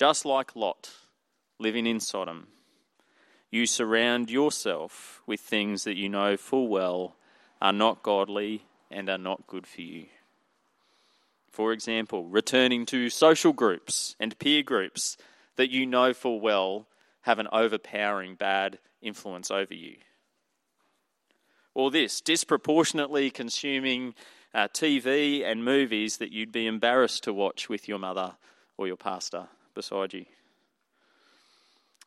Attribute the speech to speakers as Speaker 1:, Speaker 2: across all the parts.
Speaker 1: just like Lot living in Sodom, you surround yourself with things that you know full well are not godly and are not good for you. For example, returning to social groups and peer groups that you know full well have an overpowering bad influence over you. Or this, disproportionately consuming uh, TV and movies that you'd be embarrassed to watch with your mother or your pastor beside you.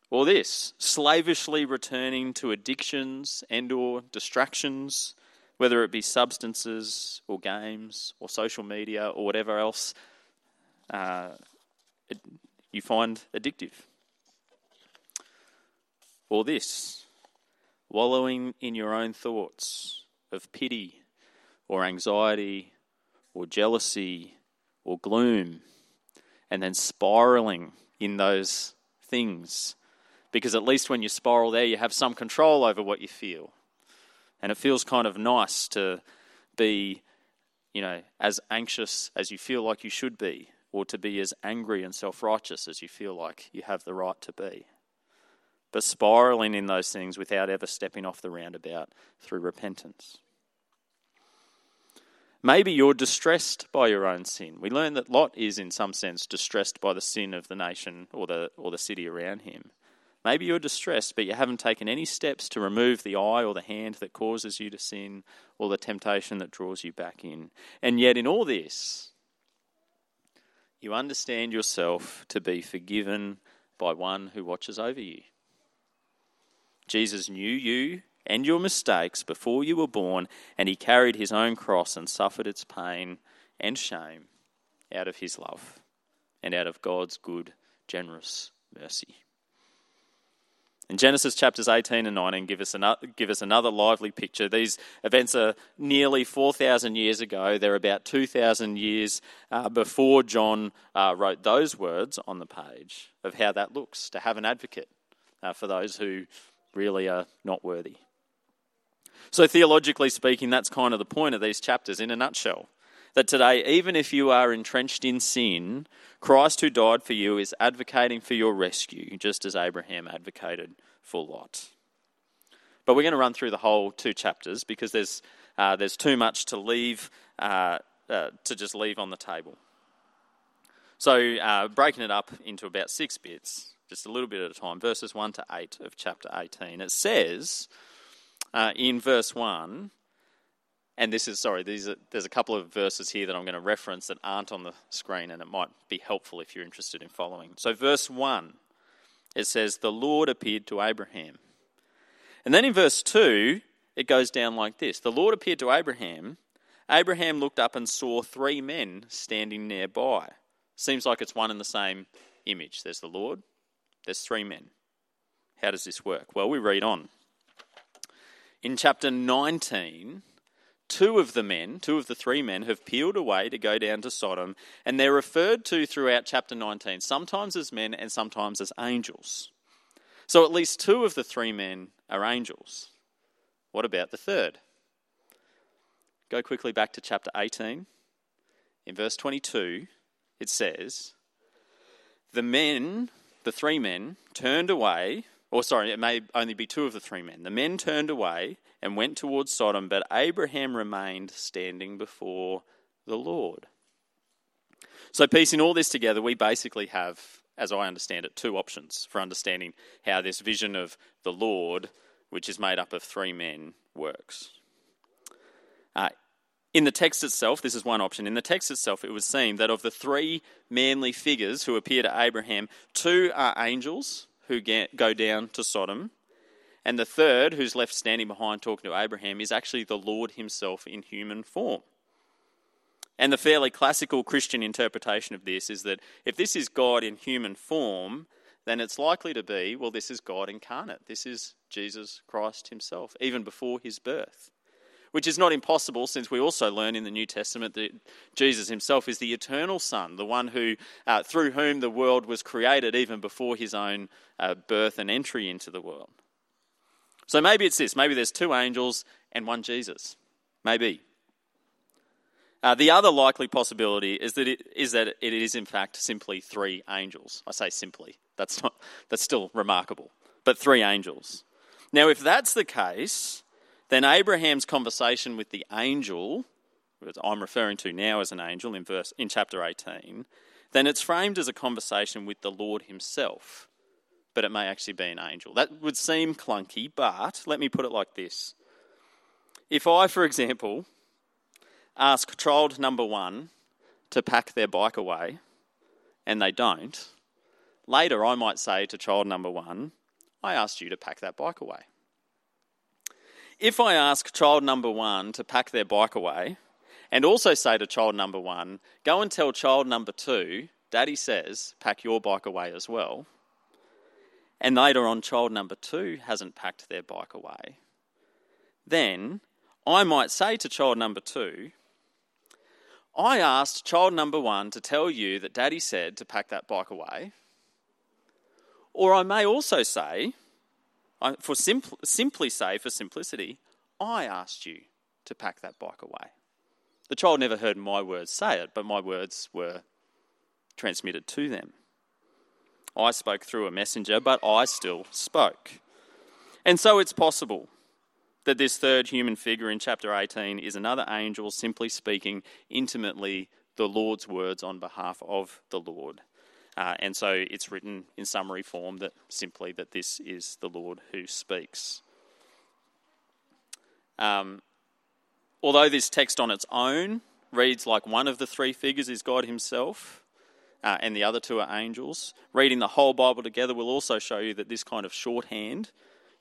Speaker 1: Or this, slavishly returning to addictions and or distractions, whether it be substances or games or social media or whatever else uh, it, you find addictive. Or this, wallowing in your own thoughts of pity or anxiety or jealousy or gloom, and then spiraling in those things. Because at least when you spiral there, you have some control over what you feel. And it feels kind of nice to be, you know, as anxious as you feel like you should be, or to be as angry and self righteous as you feel like you have the right to be. But spiraling in those things without ever stepping off the roundabout through repentance. Maybe you're distressed by your own sin. We learn that Lot is, in some sense, distressed by the sin of the nation or the, or the city around him. Maybe you're distressed, but you haven't taken any steps to remove the eye or the hand that causes you to sin or the temptation that draws you back in. And yet, in all this, you understand yourself to be forgiven by one who watches over you. Jesus knew you and your mistakes before you were born, and he carried his own cross and suffered its pain and shame out of his love and out of God's good, generous mercy. In Genesis chapters 18 and 19 give us, another, give us another lively picture. These events are nearly 4,000 years ago. They're about 2,000 years uh, before John uh, wrote those words on the page of how that looks to have an advocate uh, for those who really are not worthy. So, theologically speaking, that's kind of the point of these chapters in a nutshell. That today, even if you are entrenched in sin, Christ who died for you is advocating for your rescue, just as Abraham advocated for Lot. But we're going to run through the whole two chapters because there's, uh, there's too much to leave, uh, uh, to just leave on the table. So, uh, breaking it up into about six bits, just a little bit at a time, verses 1 to 8 of chapter 18, it says, uh, in verse 1, and this is, sorry, these are, there's a couple of verses here that I'm going to reference that aren't on the screen, and it might be helpful if you're interested in following. So, verse 1, it says, The Lord appeared to Abraham. And then in verse 2, it goes down like this The Lord appeared to Abraham. Abraham looked up and saw three men standing nearby. Seems like it's one and the same image. There's the Lord, there's three men. How does this work? Well, we read on in chapter 19, two of the men, two of the three men, have peeled away to go down to Sodom, and they're referred to throughout chapter 19, sometimes as men and sometimes as angels. So at least two of the three men are angels. What about the third? Go quickly back to chapter 18. In verse 22, it says, The men, the three men, turned away or sorry, it may only be two of the three men. The men turned away and went towards Sodom, but Abraham remained standing before the Lord. So, piecing all this together, we basically have, as I understand it, two options for understanding how this vision of the Lord, which is made up of three men, works. Uh, in the text itself, this is one option. In the text itself, it was seen that of the three manly figures who appear to Abraham, two are angels who go down to Sodom. And the third, who's left standing behind talking to Abraham, is actually the Lord himself in human form. And the fairly classical Christian interpretation of this is that if this is God in human form, then it's likely to be, well, this is God incarnate. This is Jesus Christ himself, even before his birth which is not impossible since we also learn in the New Testament that Jesus himself is the eternal Son, the one who, uh, through whom the world was created even before his own uh, birth and entry into the world. So maybe it's this maybe there's two angels and one Jesus. Maybe. Uh, the other likely possibility is that, it, is that it is, in fact, simply three angels. I say simply, that's, not, that's still remarkable, but three angels. Now, if that's the case, then Abraham's conversation with the angel, which I'm referring to now as an angel in, verse, in chapter 18, then it's framed as a conversation with the Lord himself, but it may actually be an angel. That would seem clunky, but let me put it like this. If I, for example, ask child number one to pack their bike away and they don't, later I might say to child number one, I asked you to pack that bike away. If I ask child number one to pack their bike away and also say to child number one, go and tell child number two, daddy says, pack your bike away as well, and later on child number two hasn't packed their bike away, then I might say to child number two, I asked child number one to tell you that daddy said to pack that bike away. Or I may also say, for simpl- simply say, for simplicity, I asked you to pack that bike away. The child never heard my words say it, but my words were transmitted to them. I spoke through a messenger, but I still spoke. And so it's possible that this third human figure in chapter 18 is another angel simply speaking intimately the Lord's words on behalf of the Lord. Uh, and so it's written in summary form that simply that this is the Lord who speaks. Um, although this text on its own reads like one of the three figures is God Himself, uh, and the other two are angels, reading the whole Bible together will also show you that this kind of shorthand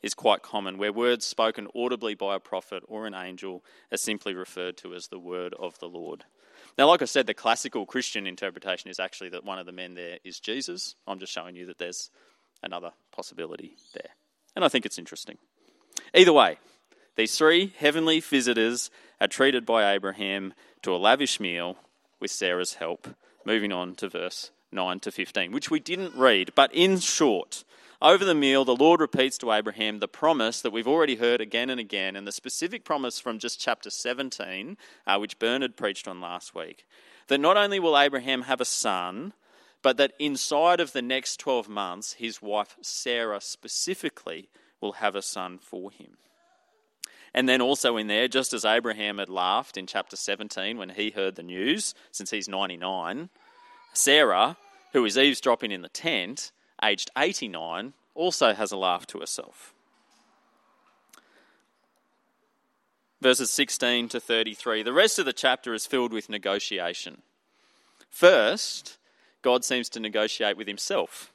Speaker 1: is quite common, where words spoken audibly by a prophet or an angel are simply referred to as the word of the Lord. Now, like I said, the classical Christian interpretation is actually that one of the men there is Jesus. I'm just showing you that there's another possibility there. And I think it's interesting. Either way, these three heavenly visitors are treated by Abraham to a lavish meal with Sarah's help. Moving on to verse 9 to 15, which we didn't read, but in short, over the meal, the Lord repeats to Abraham the promise that we've already heard again and again, and the specific promise from just chapter 17, uh, which Bernard preached on last week, that not only will Abraham have a son, but that inside of the next 12 months, his wife Sarah specifically will have a son for him. And then also in there, just as Abraham had laughed in chapter 17 when he heard the news, since he's 99, Sarah, who is eavesdropping in the tent, aged 89, also has a laugh to herself. Verses 16 to 33. The rest of the chapter is filled with negotiation. First, God seems to negotiate with himself.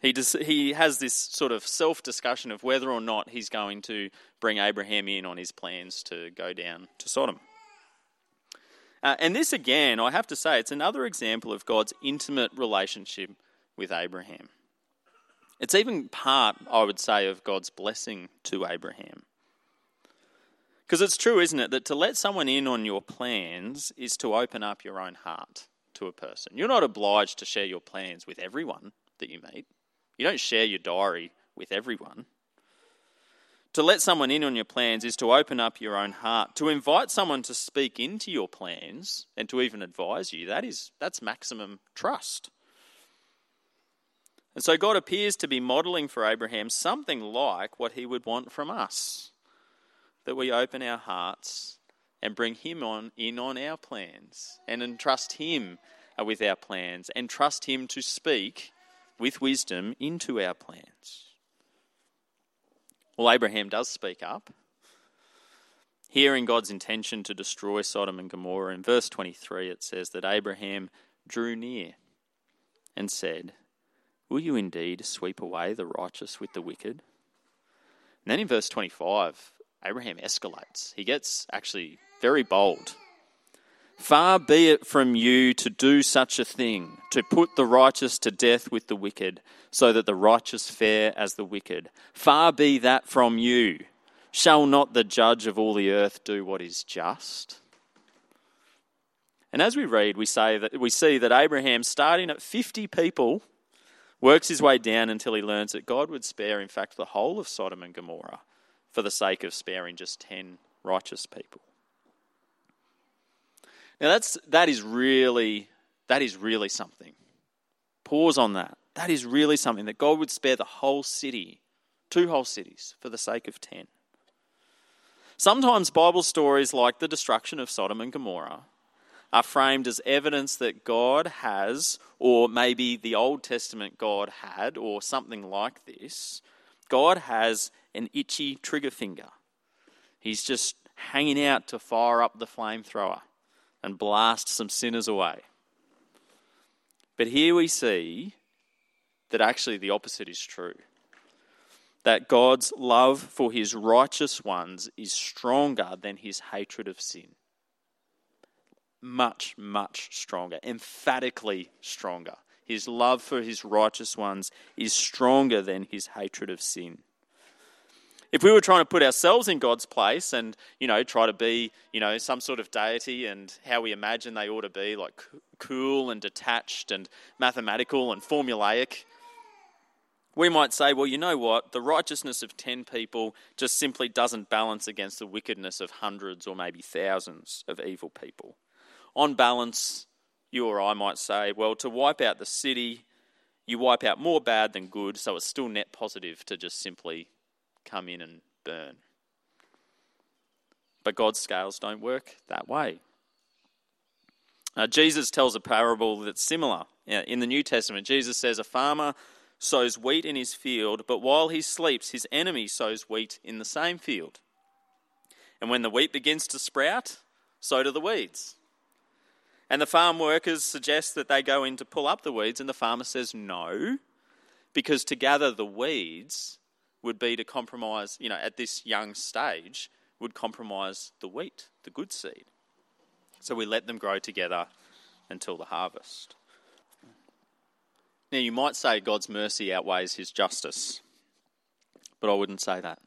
Speaker 1: He, does, he has this sort of self discussion of whether or not he's going to bring Abraham in on his plans to go down to Sodom. Uh, and this, again, I have to say, it's another example of God's intimate relationship with Abraham. It's even part, I would say, of God's blessing to Abraham. Because it's true, isn't it, that to let someone in on your plans is to open up your own heart to a person. You're not obliged to share your plans with everyone that you meet, you don't share your diary with everyone. To let someone in on your plans is to open up your own heart. To invite someone to speak into your plans and to even advise you, that is that's maximum trust. And so God appears to be modeling for Abraham something like what he would want from us that we open our hearts and bring him on in on our plans and entrust him uh, with our plans and trust him to speak with wisdom into our plans. Well, Abraham does speak up. Hearing God's intention to destroy Sodom and Gomorrah, in verse 23 it says that Abraham drew near and said, Will you indeed sweep away the righteous with the wicked? And then in verse 25, Abraham escalates. He gets actually very bold. Far be it from you to do such a thing, to put the righteous to death with the wicked, so that the righteous fare as the wicked. Far be that from you. Shall not the judge of all the earth do what is just? And as we read, we say that we see that Abraham, starting at 50 people, works his way down until he learns that God would spare, in fact, the whole of Sodom and Gomorrah for the sake of sparing just 10 righteous people. Now that's that is really that is really something. Pause on that. That is really something that God would spare the whole city, two whole cities, for the sake of ten. Sometimes Bible stories like the destruction of Sodom and Gomorrah are framed as evidence that God has, or maybe the Old Testament God had, or something like this. God has an itchy trigger finger. He's just hanging out to fire up the flamethrower and blast some sinners away. But here we see that actually the opposite is true. That God's love for his righteous ones is stronger than his hatred of sin. Much, much stronger, emphatically stronger. His love for his righteous ones is stronger than his hatred of sin. If we were trying to put ourselves in God's place and, you know, try to be, you know, some sort of deity and how we imagine they ought to be, like cool and detached and mathematical and formulaic, we might say, well, you know what? The righteousness of 10 people just simply doesn't balance against the wickedness of hundreds or maybe thousands of evil people. On balance, you or I might say, well, to wipe out the city, you wipe out more bad than good, so it's still net positive to just simply come in and burn. But God's scales don't work that way. Uh, Jesus tells a parable that's similar. In the New Testament, Jesus says, A farmer sows wheat in his field, but while he sleeps, his enemy sows wheat in the same field. And when the wheat begins to sprout, so do the weeds. And the farm workers suggest that they go in to pull up the weeds, and the farmer says no, because to gather the weeds would be to compromise, you know, at this young stage, would compromise the wheat, the good seed. So we let them grow together until the harvest. Now, you might say God's mercy outweighs his justice, but I wouldn't say that.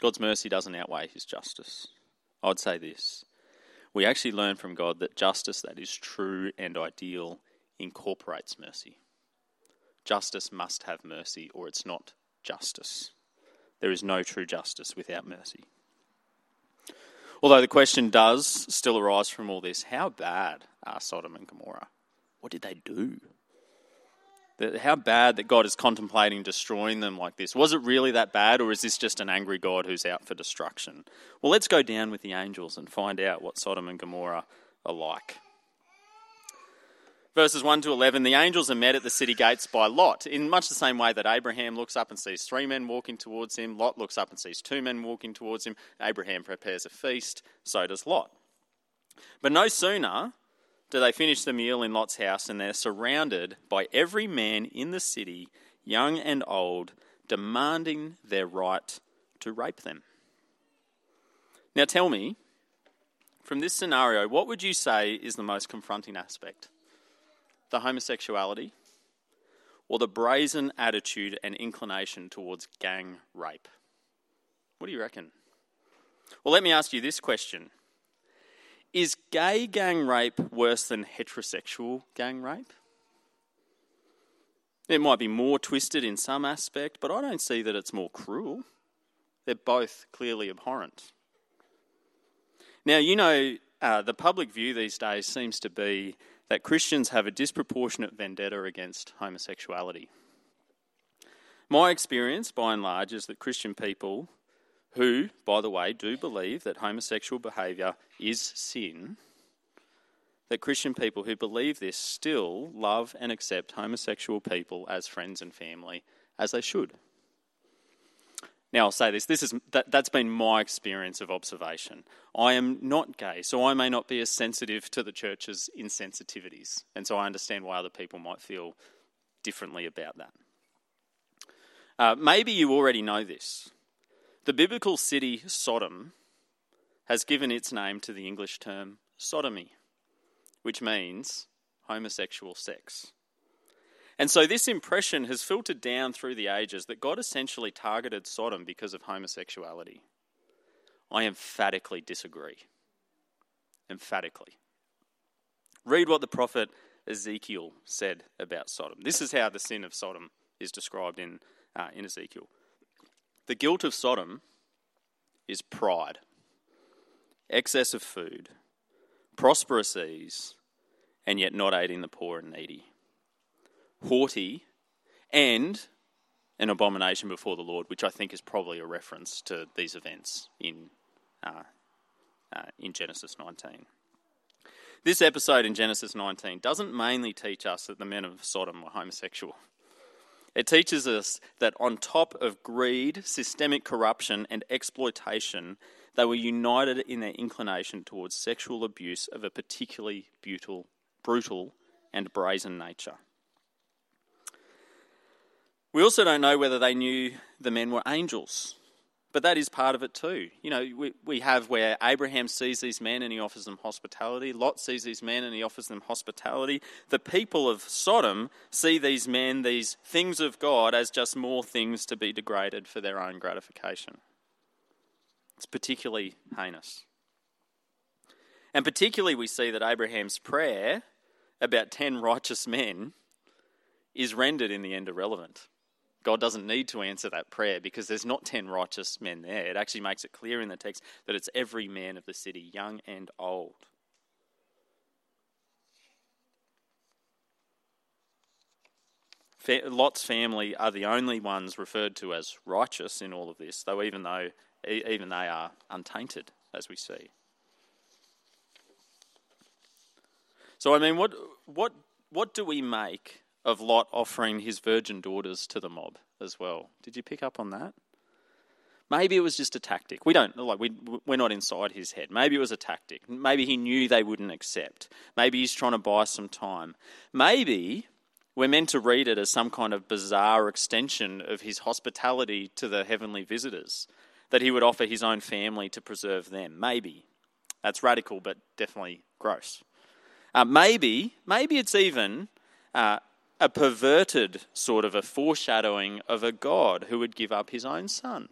Speaker 1: God's mercy doesn't outweigh his justice. I'd say this. We actually learn from God that justice that is true and ideal incorporates mercy. Justice must have mercy, or it's not justice. There is no true justice without mercy. Although the question does still arise from all this how bad are Sodom and Gomorrah? What did they do? How bad that God is contemplating destroying them like this? Was it really that bad, or is this just an angry God who's out for destruction? Well, let's go down with the angels and find out what Sodom and Gomorrah are like. Verses 1 to 11 The angels are met at the city gates by Lot, in much the same way that Abraham looks up and sees three men walking towards him. Lot looks up and sees two men walking towards him. Abraham prepares a feast, so does Lot. But no sooner do they finish the meal in Lot's house and they're surrounded by every man in the city, young and old, demanding their right to rape them. Now tell me, from this scenario, what would you say is the most confronting aspect? the homosexuality, or the brazen attitude and inclination towards gang rape? What do you reckon? Well, let me ask you this question Is gay gang rape worse than heterosexual gang rape? It might be more twisted in some aspect, but I don't see that it's more cruel. They're both clearly abhorrent. Now, you know, uh, the public view these days seems to be that Christians have a disproportionate vendetta against homosexuality. My experience, by and large, is that Christian people who, by the way, do believe that homosexual behaviour is sin, that Christian people who believe this still love and accept homosexual people as friends and family, as they should. Now, I'll say this this is, that, that's been my experience of observation. I am not gay, so I may not be as sensitive to the church's insensitivities. And so I understand why other people might feel differently about that. Uh, maybe you already know this. The biblical city Sodom has given its name to the English term sodomy, which means homosexual sex. And so this impression has filtered down through the ages that God essentially targeted Sodom because of homosexuality. I emphatically disagree. Emphatically. Read what the prophet Ezekiel said about Sodom. This is how the sin of Sodom is described in, uh, in Ezekiel. The guilt of Sodom is pride, excess of food, prosperous ease, and yet not aiding the poor and needy, haughty, and an abomination before the Lord, which I think is probably a reference to these events in, uh, uh, in Genesis 19. This episode in Genesis 19 doesn't mainly teach us that the men of Sodom were homosexual. It teaches us that on top of greed, systemic corruption, and exploitation, they were united in their inclination towards sexual abuse of a particularly brutal, brutal and brazen nature. We also don't know whether they knew the men were angels, but that is part of it too. You know, we, we have where Abraham sees these men and he offers them hospitality. Lot sees these men and he offers them hospitality. The people of Sodom see these men, these things of God, as just more things to be degraded for their own gratification. It's particularly heinous. And particularly, we see that Abraham's prayer about 10 righteous men is rendered in the end irrelevant. God doesn't need to answer that prayer because there's not 10 righteous men there. It actually makes it clear in the text that it's every man of the city, young and old. Lot's family are the only ones referred to as righteous in all of this, though even though even they are untainted, as we see. So I mean, what what what do we make of Lot offering his virgin daughters to the mob as well. Did you pick up on that? Maybe it was just a tactic. We don't like we we're not inside his head. Maybe it was a tactic. Maybe he knew they wouldn't accept. Maybe he's trying to buy some time. Maybe we're meant to read it as some kind of bizarre extension of his hospitality to the heavenly visitors, that he would offer his own family to preserve them. Maybe. That's radical, but definitely gross. Uh, maybe, maybe it's even uh, a perverted sort of a foreshadowing of a God who would give up his own son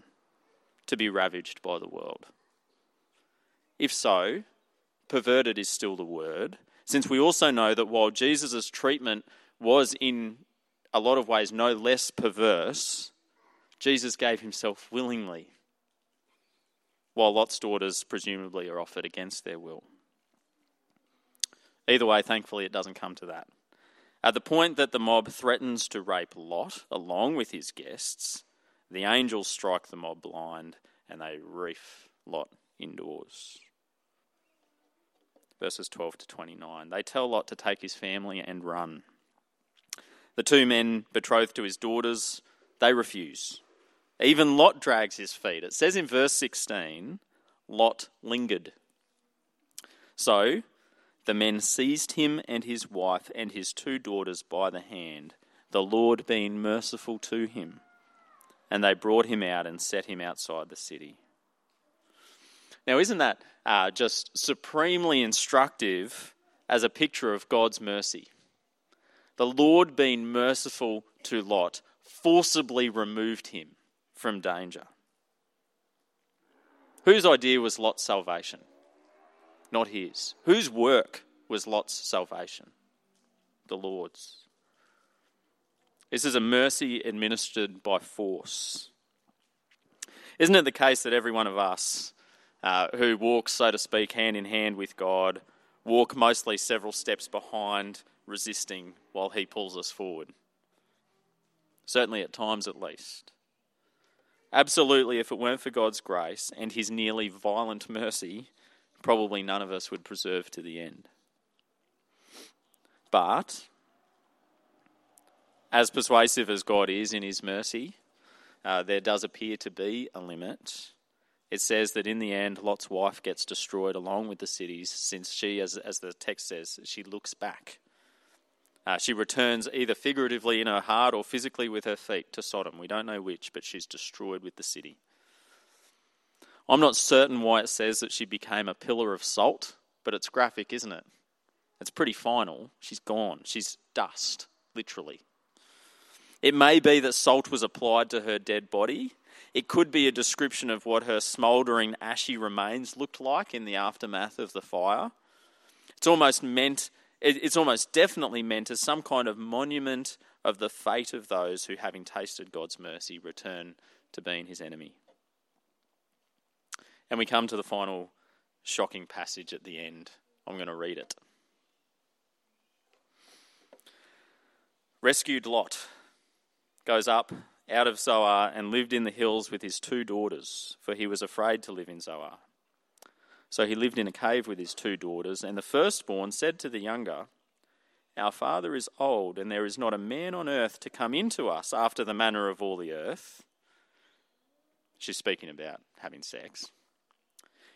Speaker 1: to be ravaged by the world. If so, perverted is still the word, since we also know that while Jesus' treatment was in a lot of ways no less perverse, Jesus gave himself willingly, while Lot's daughters presumably are offered against their will. Either way, thankfully, it doesn't come to that. At the point that the mob threatens to rape Lot along with his guests, the angels strike the mob blind and they reef Lot indoors. Verses 12 to 29. They tell Lot to take his family and run. The two men betrothed to his daughters, they refuse. Even Lot drags his feet. It says in verse 16, Lot lingered. So the men seized him and his wife and his two daughters by the hand, the Lord being merciful to him. And they brought him out and set him outside the city. Now, isn't that uh, just supremely instructive as a picture of God's mercy? The Lord, being merciful to Lot, forcibly removed him from danger. Whose idea was Lot's salvation? Not his. Whose work was Lot's salvation? The Lord's. This is a mercy administered by force. Isn't it the case that every one of us uh, who walks, so to speak, hand in hand with God, walk mostly several steps behind, resisting while He pulls us forward? Certainly at times at least. Absolutely, if it weren't for God's grace and His nearly violent mercy, probably none of us would preserve to the end. But, as persuasive as God is in his mercy, uh, there does appear to be a limit. It says that in the end, Lot's wife gets destroyed along with the cities, since she, as, as the text says, she looks back. Uh, she returns either figuratively in her heart or physically with her feet to Sodom. We don't know which, but she's destroyed with the city. I'm not certain why it says that she became a pillar of salt, but it's graphic, isn't it? It's pretty final. She's gone. She's dust, literally. It may be that salt was applied to her dead body. It could be a description of what her smouldering, ashy remains looked like in the aftermath of the fire. It's almost meant, it's almost definitely meant as some kind of monument of the fate of those who, having tasted God's mercy, return to being his enemy. And we come to the final shocking passage at the end I'm going to read it. Rescued Lot goes up out of Zoar and lived in the hills with his two daughters, for he was afraid to live in Zoar. So he lived in a cave with his two daughters, and the firstborn said to the younger, Our father is old, and there is not a man on earth to come into us after the manner of all the earth. She's speaking about having sex.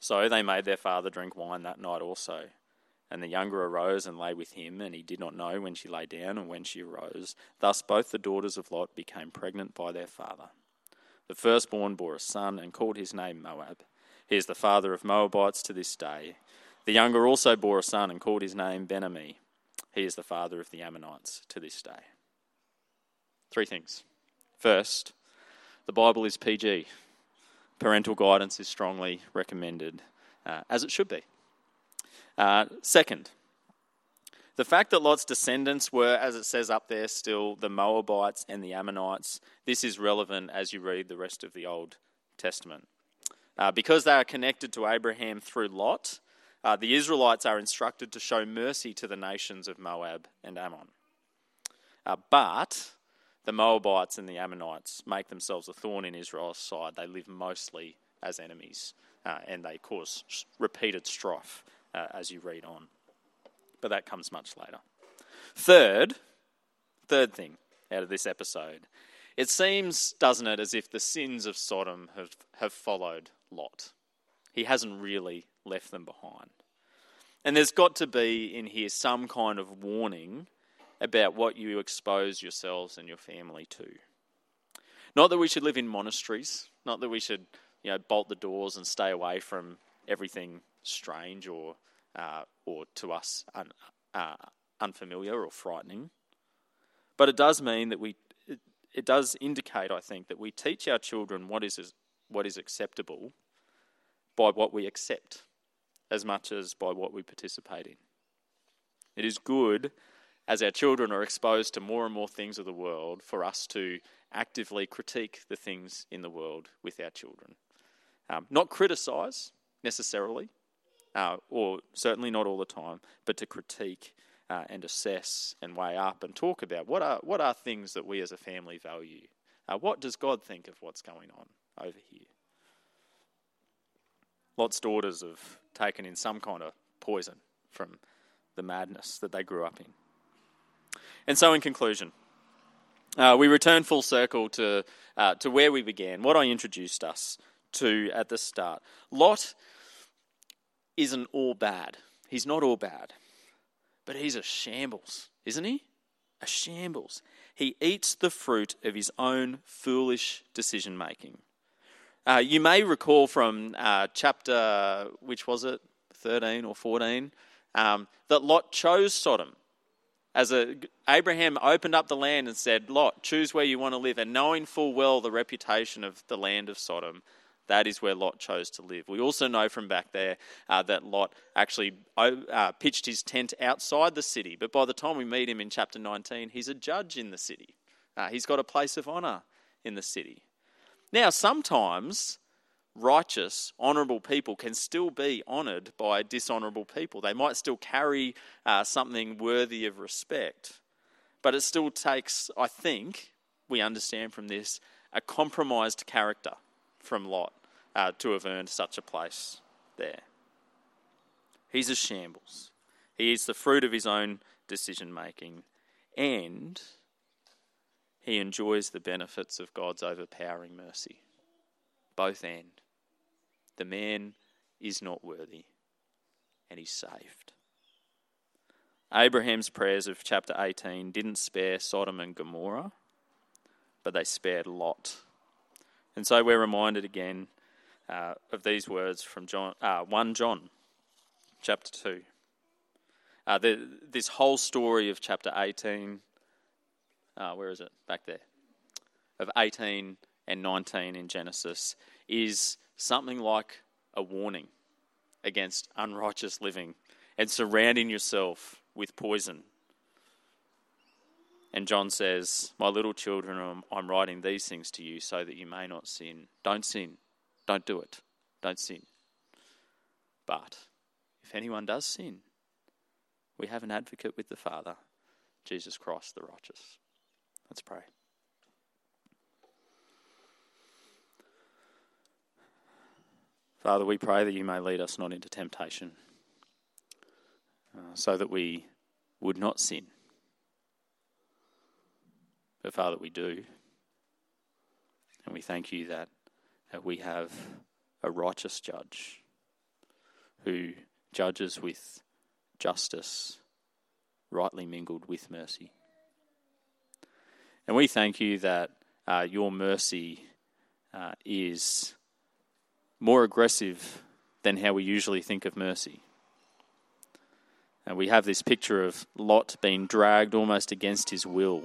Speaker 1: So they made their father drink wine that night also. And the younger arose and lay with him, and he did not know when she lay down and when she arose. Thus both the daughters of Lot became pregnant by their father. The firstborn bore a son and called his name Moab. He is the father of Moabites to this day. The younger also bore a son and called his name Ben-ammi. He is the father of the Ammonites to this day. Three things. First, the Bible is PG. Parental guidance is strongly recommended, uh, as it should be. Uh, second, the fact that Lot's descendants were, as it says up there, still the Moabites and the Ammonites, this is relevant as you read the rest of the Old Testament. Uh, because they are connected to Abraham through Lot, uh, the Israelites are instructed to show mercy to the nations of Moab and Ammon. Uh, but the Moabites and the Ammonites make themselves a thorn in Israel's side. They live mostly as enemies uh, and they cause repeated strife uh, as you read on. But that comes much later. Third, third thing out of this episode it seems, doesn't it, as if the sins of Sodom have, have followed Lot. He hasn't really left them behind. And there's got to be in here some kind of warning about what you expose yourselves and your family to. Not that we should live in monasteries, not that we should you know, bolt the doors and stay away from everything strange or, uh, or to us un, uh, unfamiliar or frightening. But it does mean that we it does indicate, I think, that we teach our children what is, what is acceptable by what we accept as much as by what we participate in. It is good as our children are exposed to more and more things of the world for us to actively critique the things in the world with our children. Um, not criticise necessarily, uh, or certainly not all the time, but to critique uh, and assess and weigh up and talk about what are what are things that we as a family value. Uh, what does God think of what's going on over here? Lot's daughters have taken in some kind of poison from the madness that they grew up in. And so, in conclusion, uh, we return full circle to uh, to where we began, what I introduced us to at the start. Lot isn't all bad. He's not all bad. But he's a shambles, isn't he? A shambles. He eats the fruit of his own foolish decision making. Uh, you may recall from uh, chapter, which was it, 13 or 14, um, that Lot chose Sodom. As a, Abraham opened up the land and said, Lot, choose where you want to live. And knowing full well the reputation of the land of Sodom, that is where Lot chose to live. We also know from back there uh, that Lot actually uh, pitched his tent outside the city, but by the time we meet him in chapter 19, he's a judge in the city. Uh, he's got a place of honour in the city. Now, sometimes righteous, honourable people can still be honoured by dishonourable people. They might still carry uh, something worthy of respect, but it still takes, I think, we understand from this, a compromised character from Lot uh, to have earned such a place there. He's a shambles. He is the fruit of his own decision making, and he enjoys the benefits of God's overpowering mercy. Both and. The man is not worthy, and he's saved. Abraham's prayers of chapter 18 didn't spare Sodom and Gomorrah, but they spared Lot. And so we're reminded again uh, of these words from John, uh, 1 John chapter 2. Uh, the, this whole story of chapter 18, uh, where is it? Back there. Of 18 and 19 in Genesis is something like a warning against unrighteous living and surrounding yourself with poison. And John says, My little children, I'm writing these things to you so that you may not sin. Don't sin. Don't do it. Don't sin. But if anyone does sin, we have an advocate with the Father, Jesus Christ the righteous. Let's pray. Father, we pray that you may lead us not into temptation, uh, so that we would not sin. But Father, we do. And we thank you that, that we have a righteous judge who judges with justice, rightly mingled with mercy. And we thank you that uh, your mercy uh, is more aggressive than how we usually think of mercy. And we have this picture of Lot being dragged almost against his will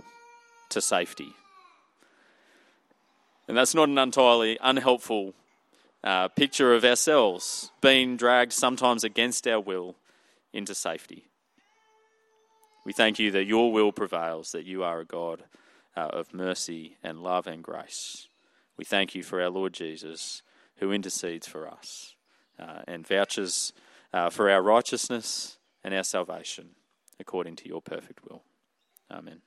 Speaker 1: to safety. And that's not an entirely unhelpful uh, picture of ourselves being dragged sometimes against our will into safety. We thank you that your will prevails, that you are a God uh, of mercy and love and grace. We thank you for our Lord Jesus who intercedes for us uh, and vouches uh, for our righteousness and our salvation according to your perfect will. Amen.